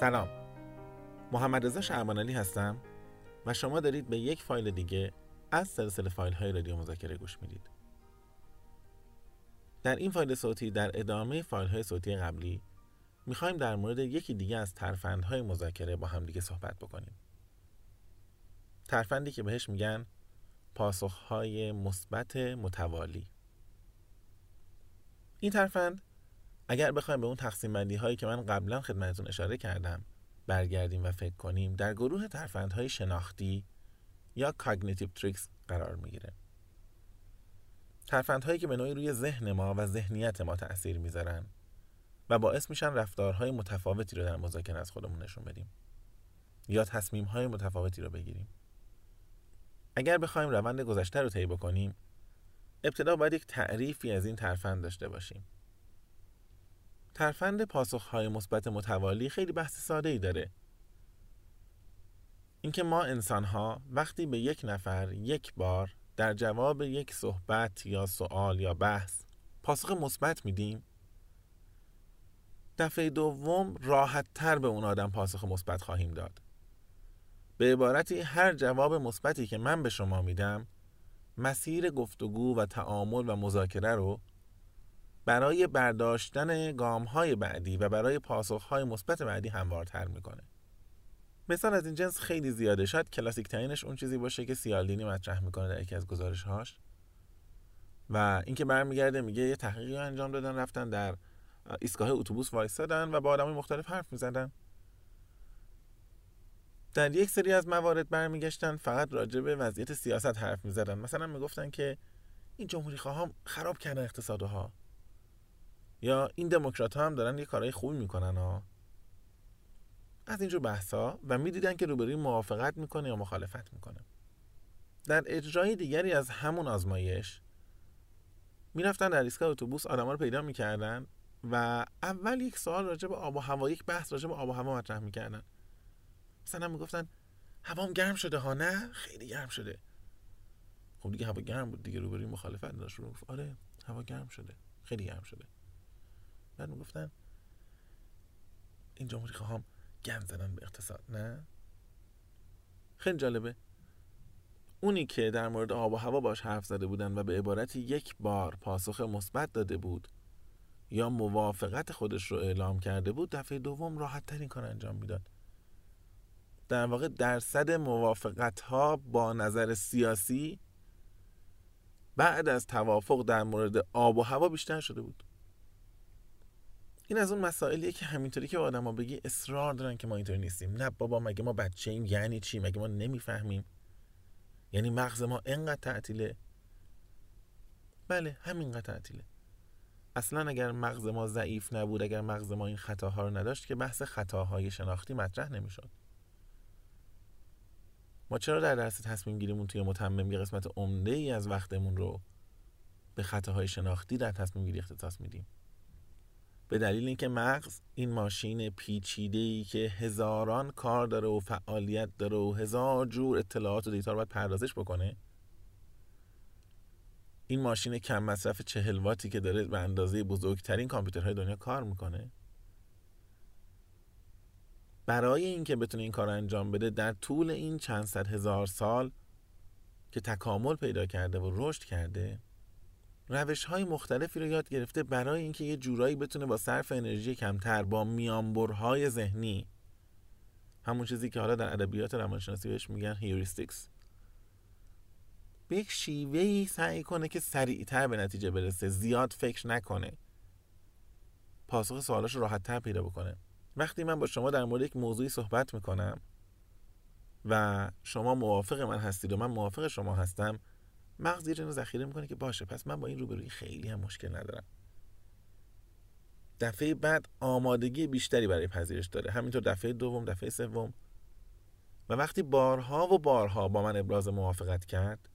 سلام. محمد رضا شعبانعلی هستم و شما دارید به یک فایل دیگه از سلسله فایل های رادیو مذاکره گوش می‌دید. در این فایل صوتی در ادامه فایل های صوتی قبلی می‌خوایم در مورد یکی دیگه از ترفندهای مذاکره با هم دیگه صحبت بکنیم. ترفندی که بهش میگن پاسخهای مثبت متوالی. این ترفند اگر بخوایم به اون تقسیم بندی هایی که من قبلا خدمتتون اشاره کردم برگردیم و فکر کنیم در گروه ترفندهای شناختی یا cognitive tricks قرار می‌گیره. ترفندهایی که به نوعی روی ذهن ما و ذهنیت ما تأثیر می‌ذارن و باعث میشن رفتارهای متفاوتی رو در مذاکره از خودمون نشون بدیم یا تصمیمهای متفاوتی رو بگیریم. اگر بخوایم روند گذشته رو طی بکنیم ابتدا باید یک تعریفی از این ترفند داشته باشیم. ترفند پاسخهای مثبت متوالی خیلی بحث ساده ای داره. اینکه ما انسان ها وقتی به یک نفر یک بار در جواب یک صحبت یا سوال یا بحث پاسخ مثبت میدیم دفعه دوم راحت تر به اون آدم پاسخ مثبت خواهیم داد. به عبارتی هر جواب مثبتی که من به شما میدم مسیر گفتگو و تعامل و مذاکره رو برای برداشتن گام های بعدی و برای پاسخ های مثبت بعدی هموارتر می‌کنه. مثال از این جنس خیلی زیاده. شاید کلاسیک ترینش اون چیزی باشه که سیالدینی مطرح می‌کنه در یکی از گزارش هاش و اینکه برمیگرده میگه یه تحقیقی انجام دادن رفتن در ایستگاه اتوبوس وایستادن و با آدمای مختلف حرف می‌زدن. در یک سری از موارد برمیگشتن فقط راجع به وضعیت سیاست حرف می‌زدن. مثلا می‌گفتن که این جمهوری خواهان خراب کردن اقتصادها. یا این دموکرات ها هم دارن یه کارهای خوبی می‌کنن ها؟ از اینجور بحثا و می‌دیدن که روبروی موافقت می‌کنه یا مخالفت می‌کنه. در اجرای دیگری از همون آزمایش می‌رفتن در ایستگاه اتوبوس آدما رو پیدا می‌کردن و اول یک سوال راجع به آب و هوا یک بحث راجع به آب و هوا مطرح می‌کردن. مثلا می‌گفتن هوام گرم شده ها؟ نه خیلی گرم شده. خب دیگه هوا گرم بود دیگه روبروی مخالفت داشت. رو آره هوا گرم شده خیلی گرم شده. بعد می‌گفتن این جمهوری خواهم گند زدن به اقتصاد نه؟ خیلی جالبه. اونی که در مورد آب و هوا باش حرف زده بودن و به عبارتی یک بار پاسخ مثبت داده بود یا موافقت خودش رو اعلام کرده بود دفعه دوم راحت ترین کار انجام می‌داد. در واقع درصد موافقت ها با نظر سیاسی بعد از توافق در مورد آب و هوا بیشتر شده بود. این از اون مسائلیه که همینطوری که آدما بگی اصرار دارن که ما اینطوری نیستیم. نه بابا مگه ما بچه ایم یعنی چی؟ مگه ما نمی‌فهمیم؟ یعنی مغز ما انقدر تعطیله. بله همینقدر تعطیله. اصلا اگر مغز ما ضعیف نبود اگر مغز ما این خطاها رو نداشت که بحث خطاهای شناختی مطرح نمی‌شد. ما چرا در درس تصمیم گیریمون توی متمم یه قسمت عمده ای از وقتمون رو به خطاهای شناختی در تصمیم گیری اختصاص میدیم؟ به دلیل اینکه مغز این ماشین پیچیده ای که هزاران کار داره و فعالیت داره و هزار جور اطلاعات و دیتا رو باید پردازش بکنه این ماشین کم مصرف چهل واتی که داره به اندازه بزرگترین کامپیوترهای دنیا کار می‌کنه. برای اینکه بتونه این کار انجام بده در طول این چند صد هزار سال که تکامل پیدا کرده و رشد کرده روش های مختلفی رو یاد گرفته برای اینکه یه جورایی بتونه با صرف انرژی کمتر با میانبرهای ذهنی همون چیزی که حالا در ادبیات روانشناسی بهش میگن هیوریستیکس به یک شیوهی سعی کنه که سریعتر به نتیجه برسه زیاد فکر نکنه. پاسخ سوالاش رو راحت پیدا بکنه. وقتی من با شما در مورد یک موضوعی صحبت می‌کنم و شما موافق من هستید و من موافق شما هستم مغز یه ذخیره می‌کنه که باشه پس من با این روبرویی خیلی هم مشکل ندارم. دفعه بعد آمادگی بیشتری برای پذیرش داره. همینطور دفعه دوم دفعه سوم. و وقتی بارها و بارها با من ابراز موافقت کرد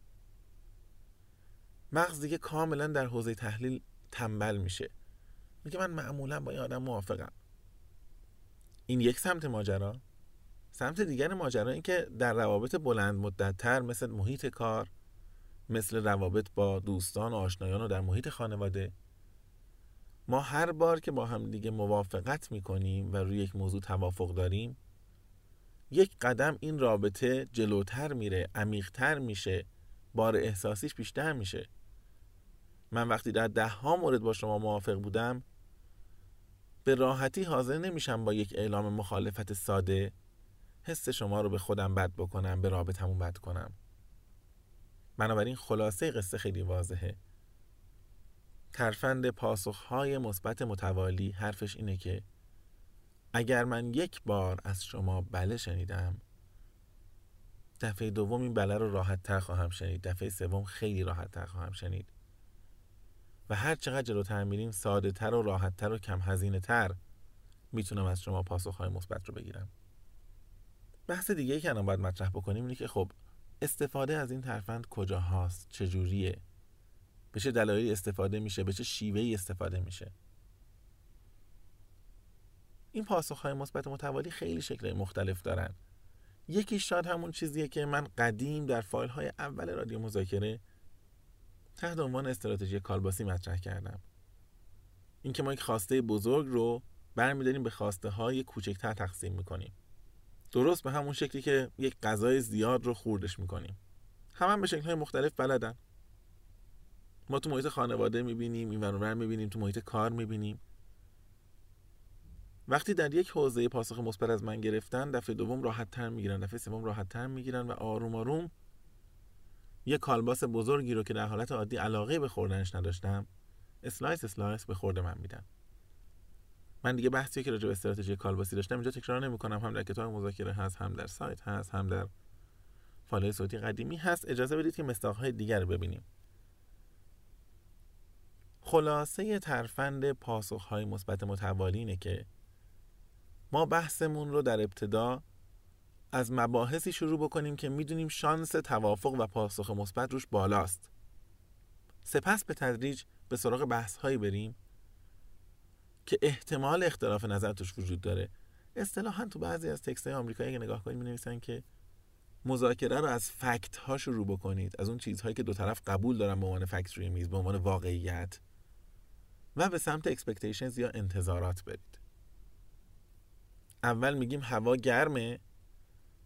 مغز دیگه کاملا در حوزه تحلیل تنبل میشه. میگه من معمولا با این آدم موافقم. این یک سمت ماجرا. سمت دیگر ماجرا این که در روابط بلند مدت تر مثل محیط کار مثل روابط با دوستان و آشنایان و در محیط خانواده. ما هر بار که با هم دیگه موافقت می‌کنیم و روی یک موضوع توافق داریم یک قدم این رابطه جلوتر میره عمیقتر میشه بار احساسیش بیشتر میشه. من وقتی در ده ها مورد با شما موافق بودم به راحتی حاضر نمیشم با یک اعلام مخالفت ساده حس شما رو به خودم بد بکنم به رابطمون بد کنم. بنابراین خلاصه قصه خیلی واضحه. ترفند پاسخهای مثبت متوالی حرفش اینه که اگر من یک بار از شما بله شنیدم دفعه دوم این بله رو راحت تر خواهم شنید. دفعه سوم خیلی راحت تر خواهم شنید. و هر چقدر جلوتر میریم ساده تر و راحت تر و کم هزینه تر می‌تونم از شما پاسخهای مثبت رو بگیرم. بحث دیگه ای که الان باید مطرح بکنیم اینه که خب استفاده از این ترفند کجا هاست چجوریه به چه دلایلی استفاده میشه؟ به چه شیوهی استفاده میشه؟ این پاسخهای مثبت متوالی خیلی شکل مختلف دارن. یکی شاید همون چیزیه که من قدیم در فایل های اول رادیو مذاکره تحت عنوان استراتژی کالباسی مطرح کردم. اینکه ما یک خواسته بزرگ رو برمیداریم به خواسته های کوچکتر تقسیم می‌کنیم. درست به همون شکلی که یک غذای زیاد رو خوردش می‌کنیم. هم, هم به شکل های مختلف بلدن. ما تو محیط خانواده می‌بینیم این ور می‌بینیم تو محیط کار می‌بینیم. وقتی در یک حوزه پاسخ مثبت از من گرفتن دفعه دوم راحت تر می‌گیرن دفعه سوم راحت تر می‌گیرن و آروم آروم یه کالباس بزرگی رو که در حالت عادی علاقه به خوردنش نداشتم slice slice به خورد من میدن. من دیگه بحثی که راجع به استراتژی کالباسی داشتم اینجا تکرار نمی‌کنم. هم در کتاب مذاکره هست هم در سایت هست هم در فایل صوتی قدیمی هست. اجازه بدید که مصداقهای دیگر رو ببینیم. خلاصه ترفند پاسخهای مثبت متوالی اینه که ما بحثمون رو در ابتدا از مباحثی شروع بکنیم که می‌دونیم شانس توافق و پاسخ مثبت روش بالاست. سپس به تدریج به سراغ بحث هایی بریم. که احتمال اختلاف نظر توش وجود داره. اصطلاحا تو بعضی از تکست های آمریکایی که نگاه کنید می که مذاکره رو از فکت ها شروع بکنید از اون چیزهایی که دو طرف قبول دارن به عنوان فکت روی میز به عنوان واقعیت و به سمت expectations یا انتظارات برید. اول میگیم هوا گرمه.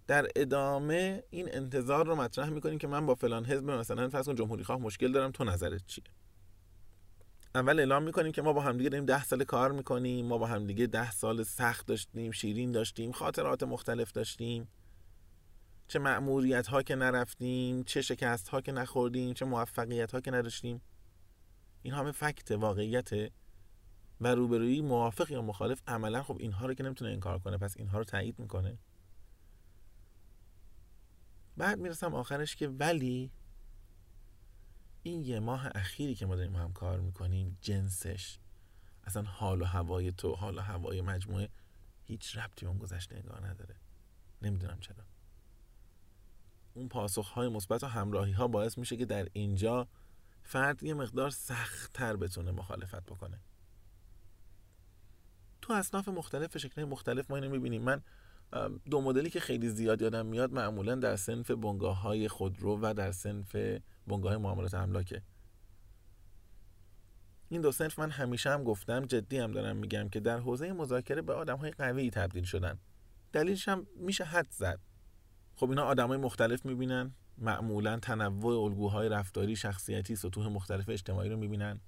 در ادامه این انتظار رو مطرح می‌کنیم که من با فلان حزب مثلا فرض کن جمهوری خواه مشکل دارم تو نظرت چیه؟ اول اعلام می‌کنیم که ما با همدیگه داریم ده سال کار می‌کنیم ما با همدیگه ده سال سخت داشتیم شیرین داشتیم خاطرات مختلف داشتیم. چه مأموریت ها که نرفتیم چه شکست ها که نخوردیم چه موفقیت ها که نداشتیم. این همه فکت واقعیت و روبرویی موافق یا مخالف عملا خب اینها رو که نمی‌تونه انکار کنه پس اینها رو تایید می‌کنه. بعد می‌رسم آخرش که ولی این یه ماه اخیری که ما داریم هم کار می‌کنیم جنسش. اصلا حال و هوای تو حال و هوای مجموعه هیچ ربطی اون گذشته انگار نداره. نمی‌دونم چرا. اون پاسخ های مثبت و همراهی ها باعث میشه که در اینجا فرد یه مقدار سختتر بتونه مخالفت بکنه. تو اصناف مختلف شکل مختلف ما اینو می‌بینیم. من دو مدلی که خیلی زیاد یادم میاد معمولا در سنف بنگاه های خودرو و در سنف بنگاه معاملات املاکه. این دو سنف من همیشه هم گفتم جدی هم دارم میگم که در حوزه مذاکره به آدم های قوی تبدیل شدن. دلیلش هم میشه حد زد. خب اینا آدم های مختلف می‌بینن معمولا تنوع الگوهای رفتاری شخصیتی سطوح مختلف اجتماعی رو می‌بینن.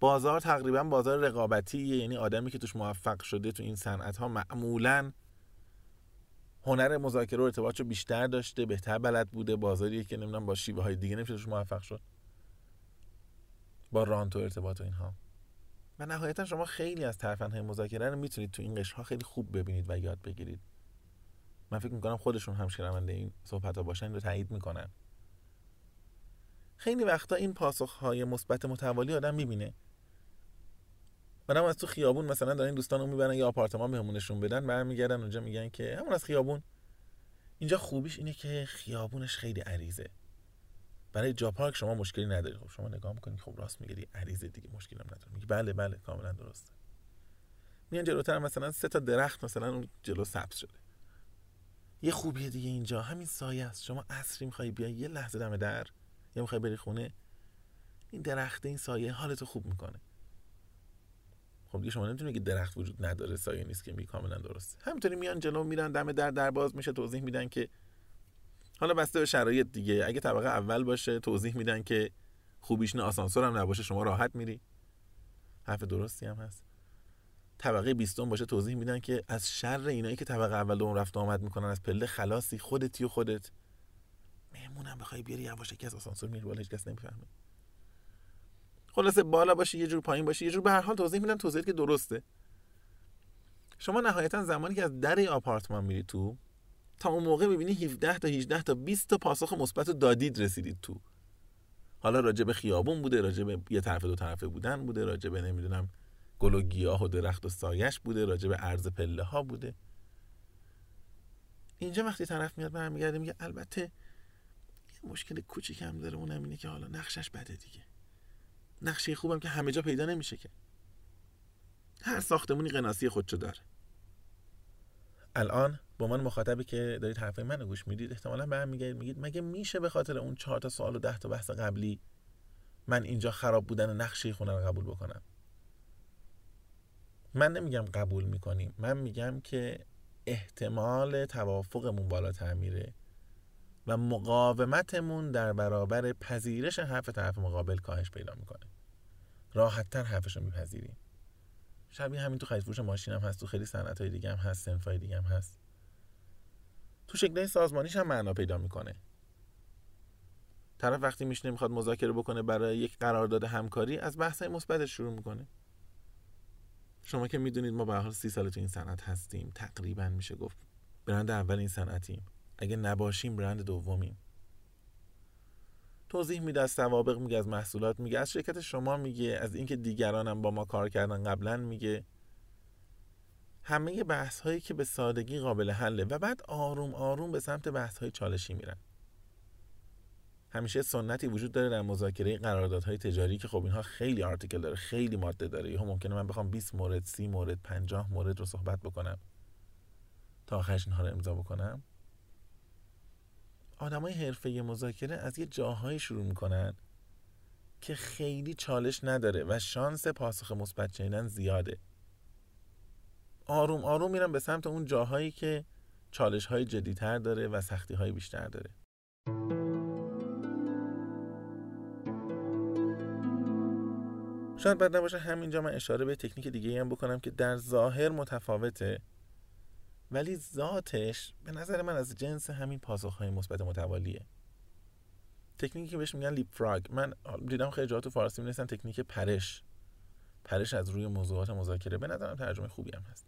بازار تقریبا بازار رقابتیه یعنی آدمی که توش موفق شده تو این صنعت ها معمولا هنر مذاکره و ارتباط رو بیشتر داشته بهتر بلد بوده بازاریه که نمی‌دونم با شیوه های دیگه نمیشه موفق شد. با رانت و ارتباط و اینها. و نهایتا شما خیلی از های مذاکره رو می‌تونید تو این قشرها خیلی خوب ببینید و یاد بگیرید. من فکر می‌کنم خودشون هم شنونده این صحبت ها باشن رو تایید می‌کنن. خیلی وقتا این پاسخ های مثبت متوالی آدم می‌بینه. منم از تو خیابون مثلا دارن دوستان رو می‌برن یا آپارتمان بهمونشون بدن برمیگردن اونجا میگن که همون از خیابون. اینجا خوبیش اینه که خیابونش خیلی عریضه. برای جا پارک شما مشکلی نداری. خب شما نگاه می‌کنید خب راست میگی عریضه دیگه مشکلی هم نداره. میگه بله بله کاملا درسته. میان جلوتر مثلا سه تا درخت مثلا اون جلو سبز شده. یه خوبیه دیگه اینجا. همین سایه است. شما عصری می‌خوای بیای یه لحظه دم در یا می‌خوای بری خونه این درخت این سایه حالتو خوب می‌کنه. خب دیگه شما نمی‌تونید که درخت وجود نداره سایه نیست که می کاملا درست. همینطوری میان جلو میرن دم در در باز میشه توضیح میدن که حالا بسته به شرایط دیگه. اگه طبقه اول باشه توضیح میدن که خوبیش نه آسانسور هم نباشه شما راحت میری. حرف درستی هم هست. طبقه بیستم باشه توضیح میدن که از شر اینایی که طبقه اول دوم رفت آمد می‌کنن از پله خلاصی خودتی و خودت. مهمونم بخوای بیاری یواش که از آسانسور میری بالا هیچ کس نمی‌فهمه. خلاصه بالا باشه یه جور پایین باشه یه جور به هر حال توضیح میدن توضیحی که درسته. شما نهایتا زمانی که از در آپارتمان میری تو تا اون موقع می‌بینی 17 تا 18 تا 20 تا پاسخ مثبت دادید رسیدید تو. حالا راجع به خیابون بوده راجع به یه طرف دو طرفه بودن بوده راجع به نمی‌دونم گل و گیاه و درخت و سایش بوده راجع به عرض پله ها بوده. اینجا وقتی طرف میاد برمیگرده میگه البته یه مشکل کوچیکم داره اونم اینه که حالا نقشش بده دیگه. نقشه خوبم که همه جا پیدا نمیشه که. هر ساختمونی قناسی خودشو داره. الان با من مخاطبی که دارید حرفای منو گوش می‌دید احتمالا برمیگردید میگید مگه میشه به خاطر اون چهار تا سوال و ده تا بحث قبلی من اینجا خراب بودن نقشه خونه رو قبول بکنم؟ من نمیگم قبول می‌کنیم من میگم که احتمال توافقمون بالاتر میره. و مقاومتمون در برابر پذیرش حرف طرف مقابل کاهش پیدا می‌کنه. راحتتر حرفش رو میپذیریم. شبیه همین تو خرید فروش ماشین هم هست تو خیلی صنعت های دیگه هم هست سنف های دیگه هم هست. تو شکل سازمانیش هم معنا پیدا می‌کنه. طرف وقتی میشنه می‌خواد مذاکره بکنه برای یک قرارداد همکاری از بحث مثبتش شروع می‌کنه. شما که می‌دونید ما به حال سی سال تو این صنعت هستیم تقریبا میشه گفت برند اول این صنعتیم. اگه نباشیم برند دومیم. توضیح میده از سوابق میگه از محصولات میگه از شرکت شما میگه از اینکه دیگرانم با ما کار کردن قبلا میگه. همه بحث هایی که به سادگی قابل حله و بعد آروم آروم به سمت بحث های چالشی میرن. همیشه سنتی وجود داره در مذاکره قراردادهای تجاری که خب اینها خیلی آرتیکل داره خیلی ماده داره. یهو ممکنه من بخوام 20 مورد 30 مورد 50 مورد رو صحبت بکنم. تا آخرش اینها رو امضا بکنم. آدمای حرفه مذاکره از یه جاهایی شروع می‌کنن که خیلی چالش نداره و شانس پاسخ مثبت شنیدن زیاده. آروم آروم میرن به سمت اون جاهایی که چالش های جدیتر داره و سختی های بیشتر داره. شاید بد نباشه همینجا من اشاره به تکنیک دیگه هم بکنم که در ظاهر متفاوته. ولی ذاتش به نظر من از جنس همین پاسخهای مثبت متوالیه. تکنیکی که بهش میگن لیپ فراگ من دیدم خیلی جاها تو فارسی می تکنیک پرش. پرش از روی موضوعات مذاکره. به نظرم ترجمه خوبی هم هست.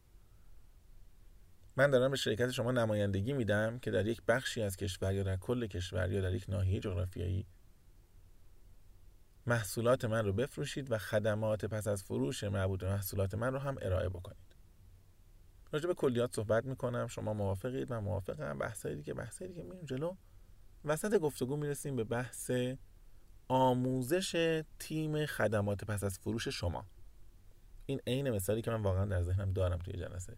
من دارم به شرکت شما نمایندگی میدم که در یک بخشی از کشور یا در کل کشور یا در یک ناحیه جغرافیایی محصولات من رو بفروشید و خدمات پس از فروش مربوط به محصولات من رو هم ارائه بکنید. راجع به کلیات صحبت می‌کنم. شما موافقید من موافقم. بحثایی دیگه بحثایی دیگه. میریم جلو. وسط گفتگو می‌رسیم به بحث آموزش تیم خدمات پس از فروش شما. این عین مثالی که من واقعا در ذهنم دارم توی جلسه.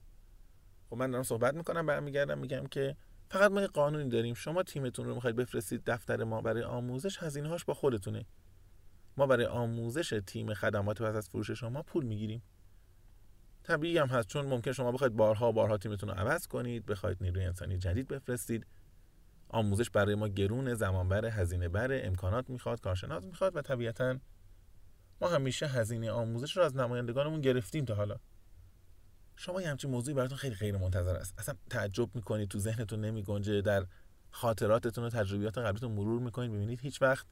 خب من دارم صحبت می‌کنم برمیگردم میگم که فقط ما قانونی داریم. شما تیمتون رو می‌خواید بفرستید دفتر ما برای آموزش هزینه هاش با خودتونه. ما برای آموزش تیم خدمات پس از فروش شما پول می‌گیریم. طبیعی هم هست. چون ممکن شما بخواید بارها بارها تیمتون رو عوض کنید بخواید نیروی انسانی جدید بفرستید. آموزش برای ما گرون زمان بره هزینه بره امکانات می‌خواد کارشناس می‌خواد و طبیعتا ما همیشه هزینه آموزش رو از نمایندگانمون گرفتیم تا حالا. شما یه همچین موضوعی براتون خیلی غیر منتظر است. اصلا تعجب می‌کنید تو ذهنتون نمی گنجه در خاطراتتون و تجربیات قبلیتون مرور می‌کنید. ببینید هیچ وقت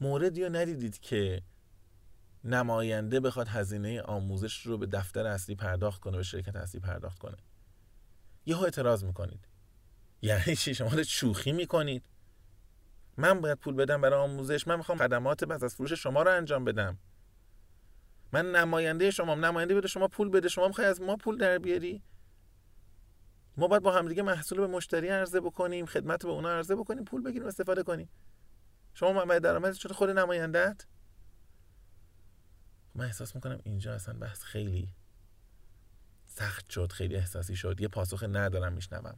موردی رو ندیدید که نماینده بخواد هزینه آموزش رو به دفتر اصلی پرداخت کنه به شرکت اصلی پرداخت کنه. یهو اعتراض می‌کنید. یعنی چی؟ شما دارید شوخی می‌کنید. من باید پول بدم برای آموزش من می‌خوام خدمات پس از فروش شما رو انجام بدم. من نماینده شما نماینده بده شما پول بده شما می‌خوای از ما پول در بیاری؟ ما باید با همدیگه محصول به مشتری عرضه بکنیم خدمت به اونا عرضه بکنیم پول بگیریم استفاده کنیم. شما منبع درآمد شده خود نمایندت من احساس می‌کنم اینجا اصلا بحث خیلی سخت شد خیلی احساسی شد. یه پاسخ ندارم میشنوم.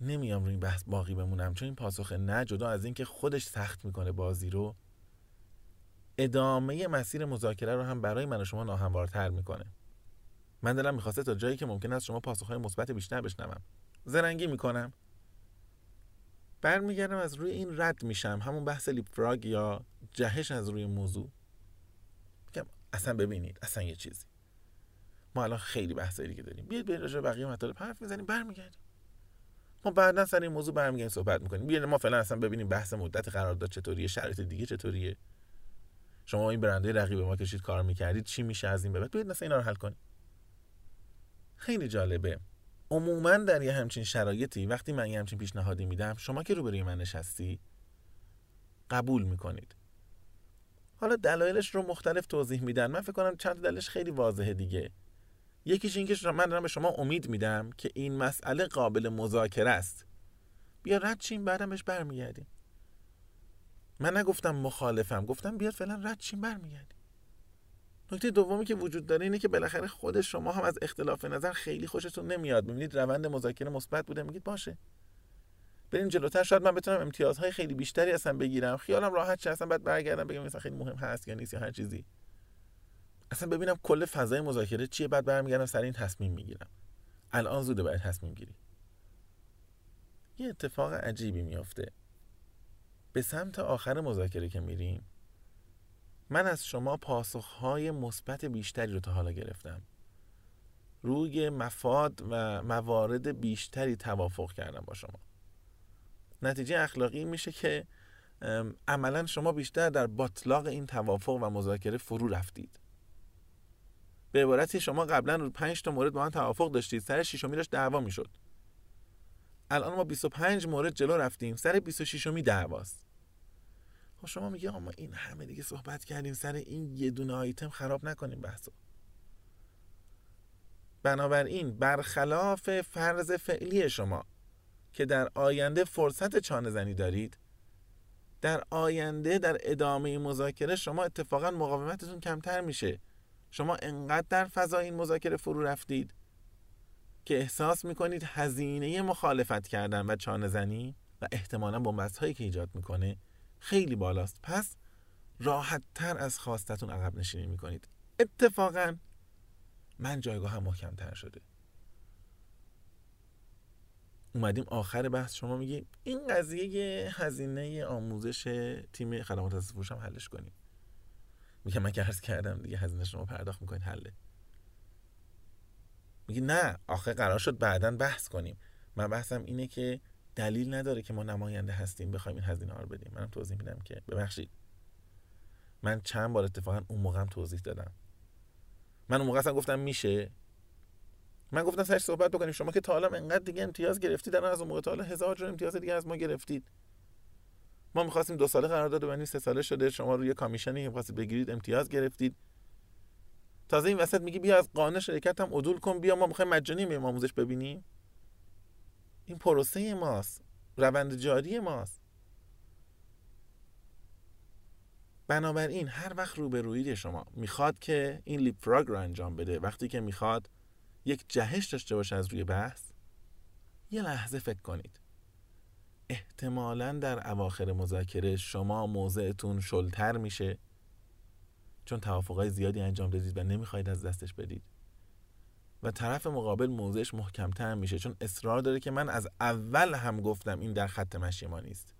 نمیام روی این بحث باقی بمونم چون این پاسخ نه جدا از اینکه خودش سخت می‌کنه بازی رو ادامه مسیر مذاکره رو هم برای من و شما ناهموارتر می‌کنه. من دلم می‌خواسته تا جایی که ممکن است شما پاسخهای مثبت بیشتر بشنوم. زرنگی می‌کنم. برمیگردم از روی این رد میشم. همون بحث لیپ فراگ یا جهش از روی موضوع. اصلا ببینید اصلا یه چیزی. ما الان خیلی بحثایی دیگه داریم. بیاید به راجع بقیه مطالب حرف می‌زنیم برمیگردیم. ما بعدا سر این موضوع برمیگردیم صحبت می‌کنیم. بیاید ما فعلا اصلا ببینیم بحث مدت قرارداد چطوریه شرایط دیگه چطوریه. شما این برنده رقیب ما کشید کار می‌کردید چی میشه از این به بعد؟ بیاید مثلا اینا رو حل کنیم. خیلی جالبه. عموما در یه همچین شرایطی وقتی من یه همچین پیشنهادی میدم شما که روبروی من نشستی قبول می‌کنید. حالا دلایلش رو مختلف توضیح میدن. من فکر کنم چند دلش خیلی واضحه دیگه. یکیش این که من دارم به شما امید میدم که این مسئله قابل مذاکره است. بیا رد چیم بعدم بهش برمیگردیم. من نگفتم مخالفم گفتم بیاد فعلا رد چیم برمیگردیم. نکته دومی که وجود داره اینه که بالاخره خود شما هم از اختلاف نظر خیلی خوشتون نمیاد. می‌بینید روند مذاکره مثبت بوده میگید باشه. بریم جلوتر. شاید من بتونم امتیازهای خیلی بیشتری اصلا بگیرم. خیالم راحت شه. اصلا بعد برگردم بگم مثلا خیلی مهم هست یا نیست یا هر چیزی. اصلا ببینم کل فضای مذاکره چیه. بعد برمیگردم سر این تصمیم می‌گیرم. الان زوده باید تصمیم گیری. یه اتفاق عجیبی میافته. به سمت آخر مذاکره که میریم من از شما پاسخهای مثبت بیشتری رو تا حالا گرفتم. روی مفاد و موارد بیشتری توافق کردم با شما. نتیجه اخلاقی میشه که عملا شما بیشتر در باطلاق این توافق و مذاکره فرو رفتید. به عبارتی شما قبلا رو 5 تا مورد با هم توافق داشتید سر ششمی داشت دعوا می‌شد. الان ما 25 مورد جلو رفتیم سر 26 می دعواست. خب شما میگه اما این همه دیگه صحبت کردیم سر این یه دونه آیتم خراب نکنیم بحثو. بنابراین برخلاف فرض فعلی شما که در آینده فرصت چانه زنی دارید؟ در آینده در ادامه مذاکره شما اتفاقا مقاومتتون کمتر میشه. شما انقدر در فضای این مذاکره فرو رفتید که احساس می‌کنید هزینه مخالفت کردن و چانه زنی و احتمالا بنبست هایی که ایجاد می‌کنه خیلی بالاست. پس راحت تر از خواستتون عقب نشینی می‌کنید. اتفاقا من جایگاه هم محکم شده. اومدیم آخر بحث شما میگی این قضیه هزینه آموزش تیم خدمات از فروش هم حلش کنیم. میگه من که عرض کردم دیگه هزینه شما پرداخت می‌کنید حله. میگه نه آخه قرار شد بعدا بحث کنیم. من بحثم اینه که دلیل نداره که ما نماینده هستیم بخوایم این هزینه ها رو بدیم. منم توضیح میدم که. ببخشید. من چند بار اتفاقا اون موقع هم توضیح دادم. من اون موقع اصلا گفتم میشه. من گفتم سرش صحبت بکنیم. شما که تا حالا انقدر دیگه امتیاز گرفتید الان از اون موقع تا حالا هزار جور امتیاز دیگه از ما گرفتید. ما می‌خواستیم دو ساله قرارداد ببندیم سه ساله شده. شما روی کامیشنی که می‌خواستید بگیرید امتیاز گرفتید. تازه این وسط میگی بیا از قانون شرکت هم عدول کن بیا ما می‌خوایم مجانی میایم آموزش ببینیم. این پروسه ماست. روند جاری ماست. بنابراین هر وقت روبرویی شما می‌خواد که این لیپ فراگ رو انجام بده وقتی که می‌خواد یک جهش داشته باشه از روی بحث. یه لحظه فکر کنید. احتمالا در اواخر مذاکره شما موضعتون شلتر میشه. چون توافقای زیادی انجام دادید و نمی‌خواید از دستش بدید. و طرف مقابل موضعش محکمتر میشه. چون اصرار داره که من از اول هم گفتم این در خط مشی ما نیست.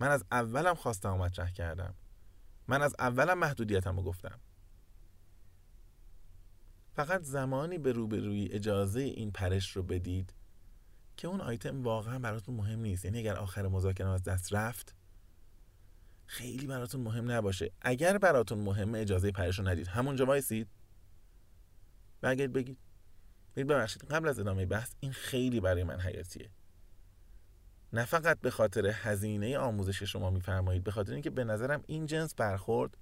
من از اولم خواستم و مطرح کردم. من از اولم محدودیتم رو گفتم. فقط زمانی به روبروی اجازه این پرش رو بدید که اون آیتم واقعا براتون مهم نیست. یعنی اگر آخر مذاکره از دست رفت خیلی براتون مهم نباشه. اگر براتون مهمه اجازه پرش رو ندید. همونجا وایسید. برگردید بگید. بگید ببخشید قبل از ادامه بحث این خیلی برای من حیاتیه. نه فقط به خاطر هزینه آموزش شما میفرمایید به خاطر اینکه به نظرم این جنس برخورد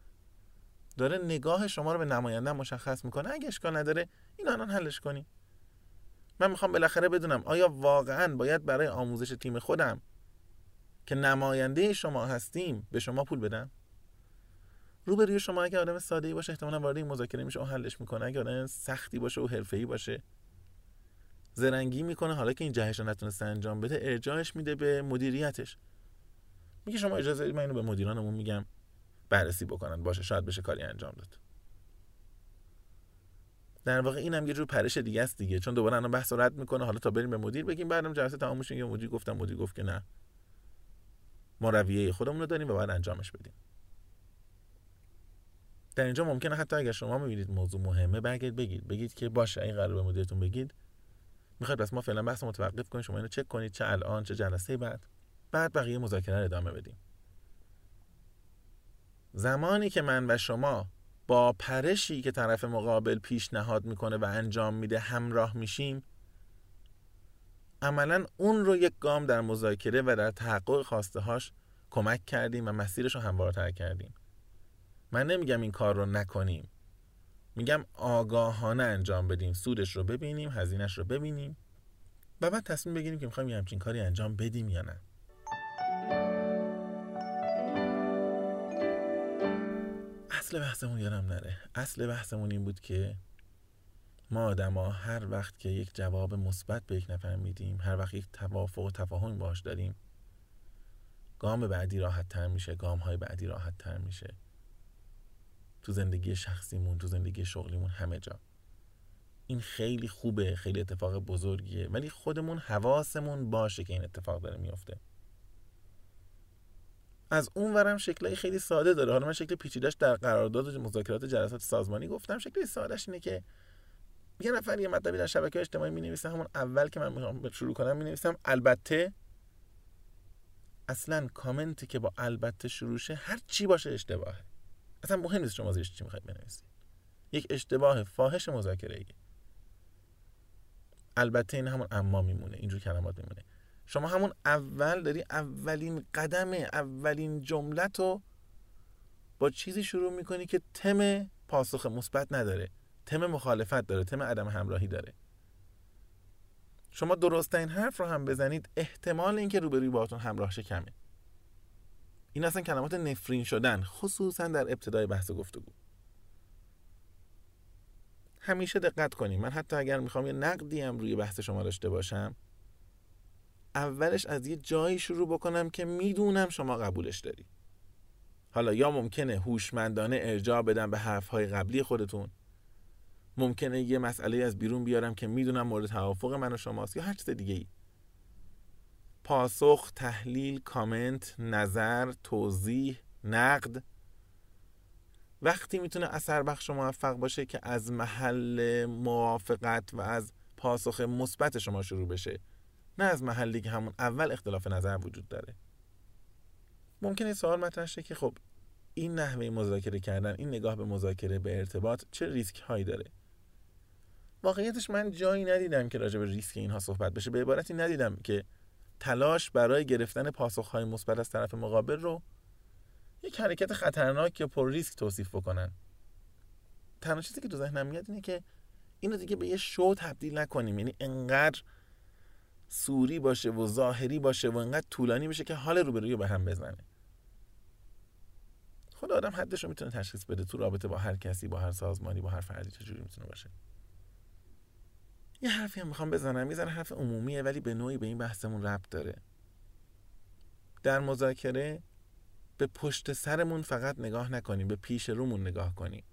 داره نگاه شما رو به نماینده مشخص می‌کنه. اگه اشکال نداره این الان حلش کنی من می‌خوام بالاخره بدونم آیا واقعا باید برای آموزش تیم خودم که نماینده شما هستیم به شما پول بدم؟ روبروی شما اگه آدم ساده ای باشه احتمالاً وارد این مذاکره میشه و حلش می‌کنه. اگه آدم سختی باشه و حرفه‌ای باشه زرنگی می‌کنه. حالا که این جهش رو نتونسته انجام بده ارجاعش میده به مدیریتش. میگه شما اجازه من اینو به مدیرانمون میگم. بررسی بکنن. باشه شاید بشه کاری انجام داد. در واقع اینم یه جور پرش دیگه است دیگه. چون دوباره الان بحث رد می‌کنه. حالا تا بریم به مدیر بگیم بعدم جلسه تمام میشه یه مدیر گفتم مدیر گفت که نه. ما رویه خودمون رو داریم و باید انجامش بدیم. در اینجا ممکنه حتی اگر شما می‌بینید موضوع مهمه برگردید بگید. بگید که باشه این قرار به مدیرتون بگید. می‌خواد بس ما فعلا بحث متوقف کنیم. شما اینو چک کنید چه الان چه جلسه بعد. بعد بقیه مذاکره ادامه بدیم. زمانی که من و شما با پرشی که طرف مقابل پیشنهاد می‌کنه و انجام میده همراه میشیم عملا اون رو یک گام در مذاکره و در تحقق خواسته هاش کمک کردیم و مسیرش رو هموارتر کردیم. من نمیگم این کار رو نکنیم. میگم آگاهانه انجام بدیم سودش رو ببینیم هزینهش رو ببینیم و بعد تصمیم بگیریم که می‌خوایم یه همچین کاری انجام بدیم یا نه. اصل بحثمون یادم نره. اصل بحثمون این بود که ما آدما هر وقت که یک جواب مثبت به یک نفر میدیم هر وقت یک توافق و تفاهم باش داریم گام بعدی راحت تر میشه گام های بعدی راحت تر میشه. تو زندگی شخصیمون تو زندگی شغلیمون همه جا. این خیلی خوبه خیلی اتفاق بزرگیه ولی خودمون حواسمون باشه که این اتفاق داره میفته. از اون ورم شکلای خیلی ساده داره. حالا من شکل پیچیدش در قرارداد و مذاکرات جلسات سازمانی گفتم. شکل سادهش اینه که یه نفر یه مطلبی در شبکه اجتماعی می نویسه همون اول که من می‌خوام شروع کنم می نویسم البته اصلا کامنتی که با البته شروع شه هر چی باشه اشتباهه. اصلا مهم نیست شما زیرش چی می‌خواید بنویسید. یک اشتباه فاحش مذاکره ای البته این همون اما میمونه اینجور کلمات میمونه. شما همون اول داری اولین قدم اولین جملت رو با چیزی شروع می‌کنی که تم پاسخ مثبت نداره تم مخالفت داره تم عدم همراهی داره. شما درست این حرف رو هم بزنید احتمال اینکه روبروی باهاتون همراه شه کمه. این اصلا کلمات نفرین شدن خصوصا در ابتدای بحث گفتگو. همیشه دقت کنیم. من حتی اگر می‌خوام یه نقدی هم روی بحث شما داشته باشم اولش از یه جایی شروع بکنم که می‌دونم شما قبولش داری. حالا یا ممکنه هوشمندانه ارجاع بدم به حرفهای قبلی خودتون. ممکنه یه مسئله از بیرون بیارم که می‌دونم مورد توافق من و شماست یا هر چیز دیگه ای پاسخ، تحلیل، کامنت، نظر، توضیح، نقد. وقتی می‌تونه اثر بخش و موفق باشه که از محل موافقت و از پاسخ مثبت شما شروع بشه. نه از محلی که همون اول اختلاف نظر وجود داره. ممکنه سوال مطرح شه که خب این نحوه مذاکره کردن این نگاه به مذاکره به ارتباط چه ریسک هایی داره؟ واقعیتش من جایی ندیدم که راجع به ریسک اینها صحبت بشه. به عبارتی ندیدم که تلاش برای گرفتن پاسخهای مثبت از طرف مقابل رو یک حرکت خطرناک یا پر ریسک توصیف بکنن. تنها چیزی که تو ذهنم میاد اینه که اینو دیگه به یه شو تبدیل نکنیم. یعنی انقدر سوری باشه و ظاهری باشه و انقدر طولانی بشه که حال روبروی به هم بزنه. خود آدم حدش رو می‌تونه تشخیص بده تو رابطه با هر کسی با هر سازمانی با هر فردی چجوری می‌تونه باشه. یه حرفی هم می‌خوام بزنم یه حرف عمومیه ولی به نوعی به این بحثمون ربط داره. در مذاکره به پشت سرمون فقط نگاه نکنیم به پیش رومون نگاه کنیم.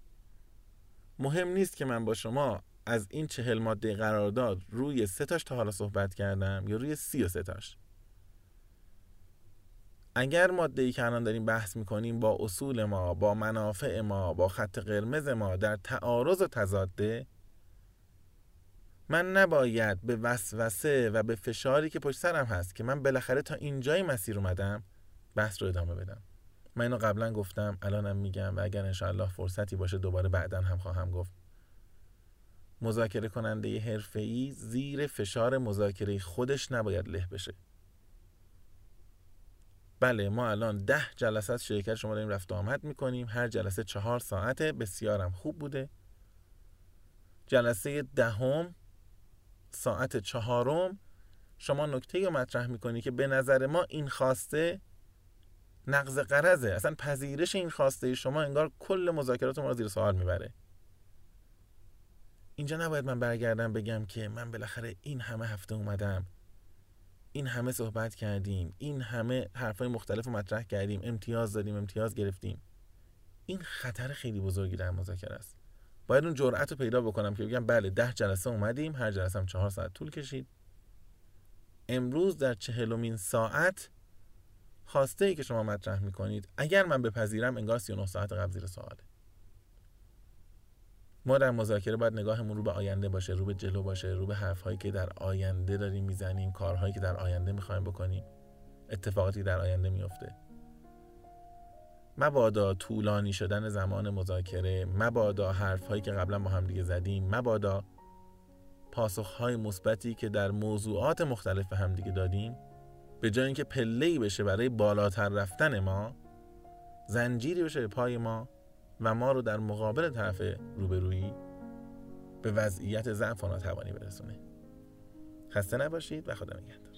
مهم نیست که من با شما از این چهل ماده قرارداد روی تاش تا حالا صحبت کردم یا روی سی و تاش؟ اگر ماده ای که الان داریم بحث می‌کنیم با اصول ما با منافع ما با خط قرمز ما در تعارض و تضاده من نباید به وسوسه و به فشاری که پشت سرم هست که من بالاخره تا اینجای مسیر اومدم بحث رو ادامه بدم. من اینو قبلا گفتم الانم میگم و اگر انشاءالله فرصتی باشه دوباره بعدا هم خواهم گفت. مذاکره کننده حرفه‌ای زیر فشار مذاکره خودش نباید له بشه. بله ما الان ده جلسه از شرکت شما داریم رفت آمد می‌کنیم. هر جلسه چهار ساعته. بسیارم خوب بوده. جلسه دهم ساعت چهارم شما نکته رو مطرح می‌کنی که به نظر ما این خواسته نقض قرضه. اصلا پذیرش این خواسته شما انگار کل مذاکرات ما رو زیر سوال می‌بره. اینجا نباید من برگردم بگم که من بالاخره این همه هفته اومدم. این همه صحبت کردیم. این همه حرفای مختلف رو مطرح کردیم. امتیاز دادیم امتیاز گرفتیم. این خطر خیلی بزرگی در مذاکره است. باید اون جرأت رو پیدا بکنم که بگم بله ده جلسه اومدیم هر جلسه هم چهار ساعت طول کشید. امروز در چهلمین ساعت خواسته ای که شما مطرح می‌کنید. اگر من بپذیرم انگار 39 ساعت قبل زیر سواله. ما در مذاکره باید نگاهمون رو به آینده باشه رو به جلو باشه رو به حرفهایی که در آینده داریم می‌زنیم کارهایی که در آینده می‌خوایم بکنیم اتفاقاتی در آینده میفته مبادا طولانی شدن زمان مذاکره مبادا حرفهایی که قبلا با هم دیگه زدیم مبادا پاسخهای مثبتی که در موضوعات مختلف هم دیگه دادیم به جای اینکه پله‌ای بشه برای بالاتر رفتن ما زنجیری بشه به پای ما و ما رو در مقابل طرف روبرویی به وضعیت ضعف ناتوانی برسونه. خسته نباشید و خدا نگهدار.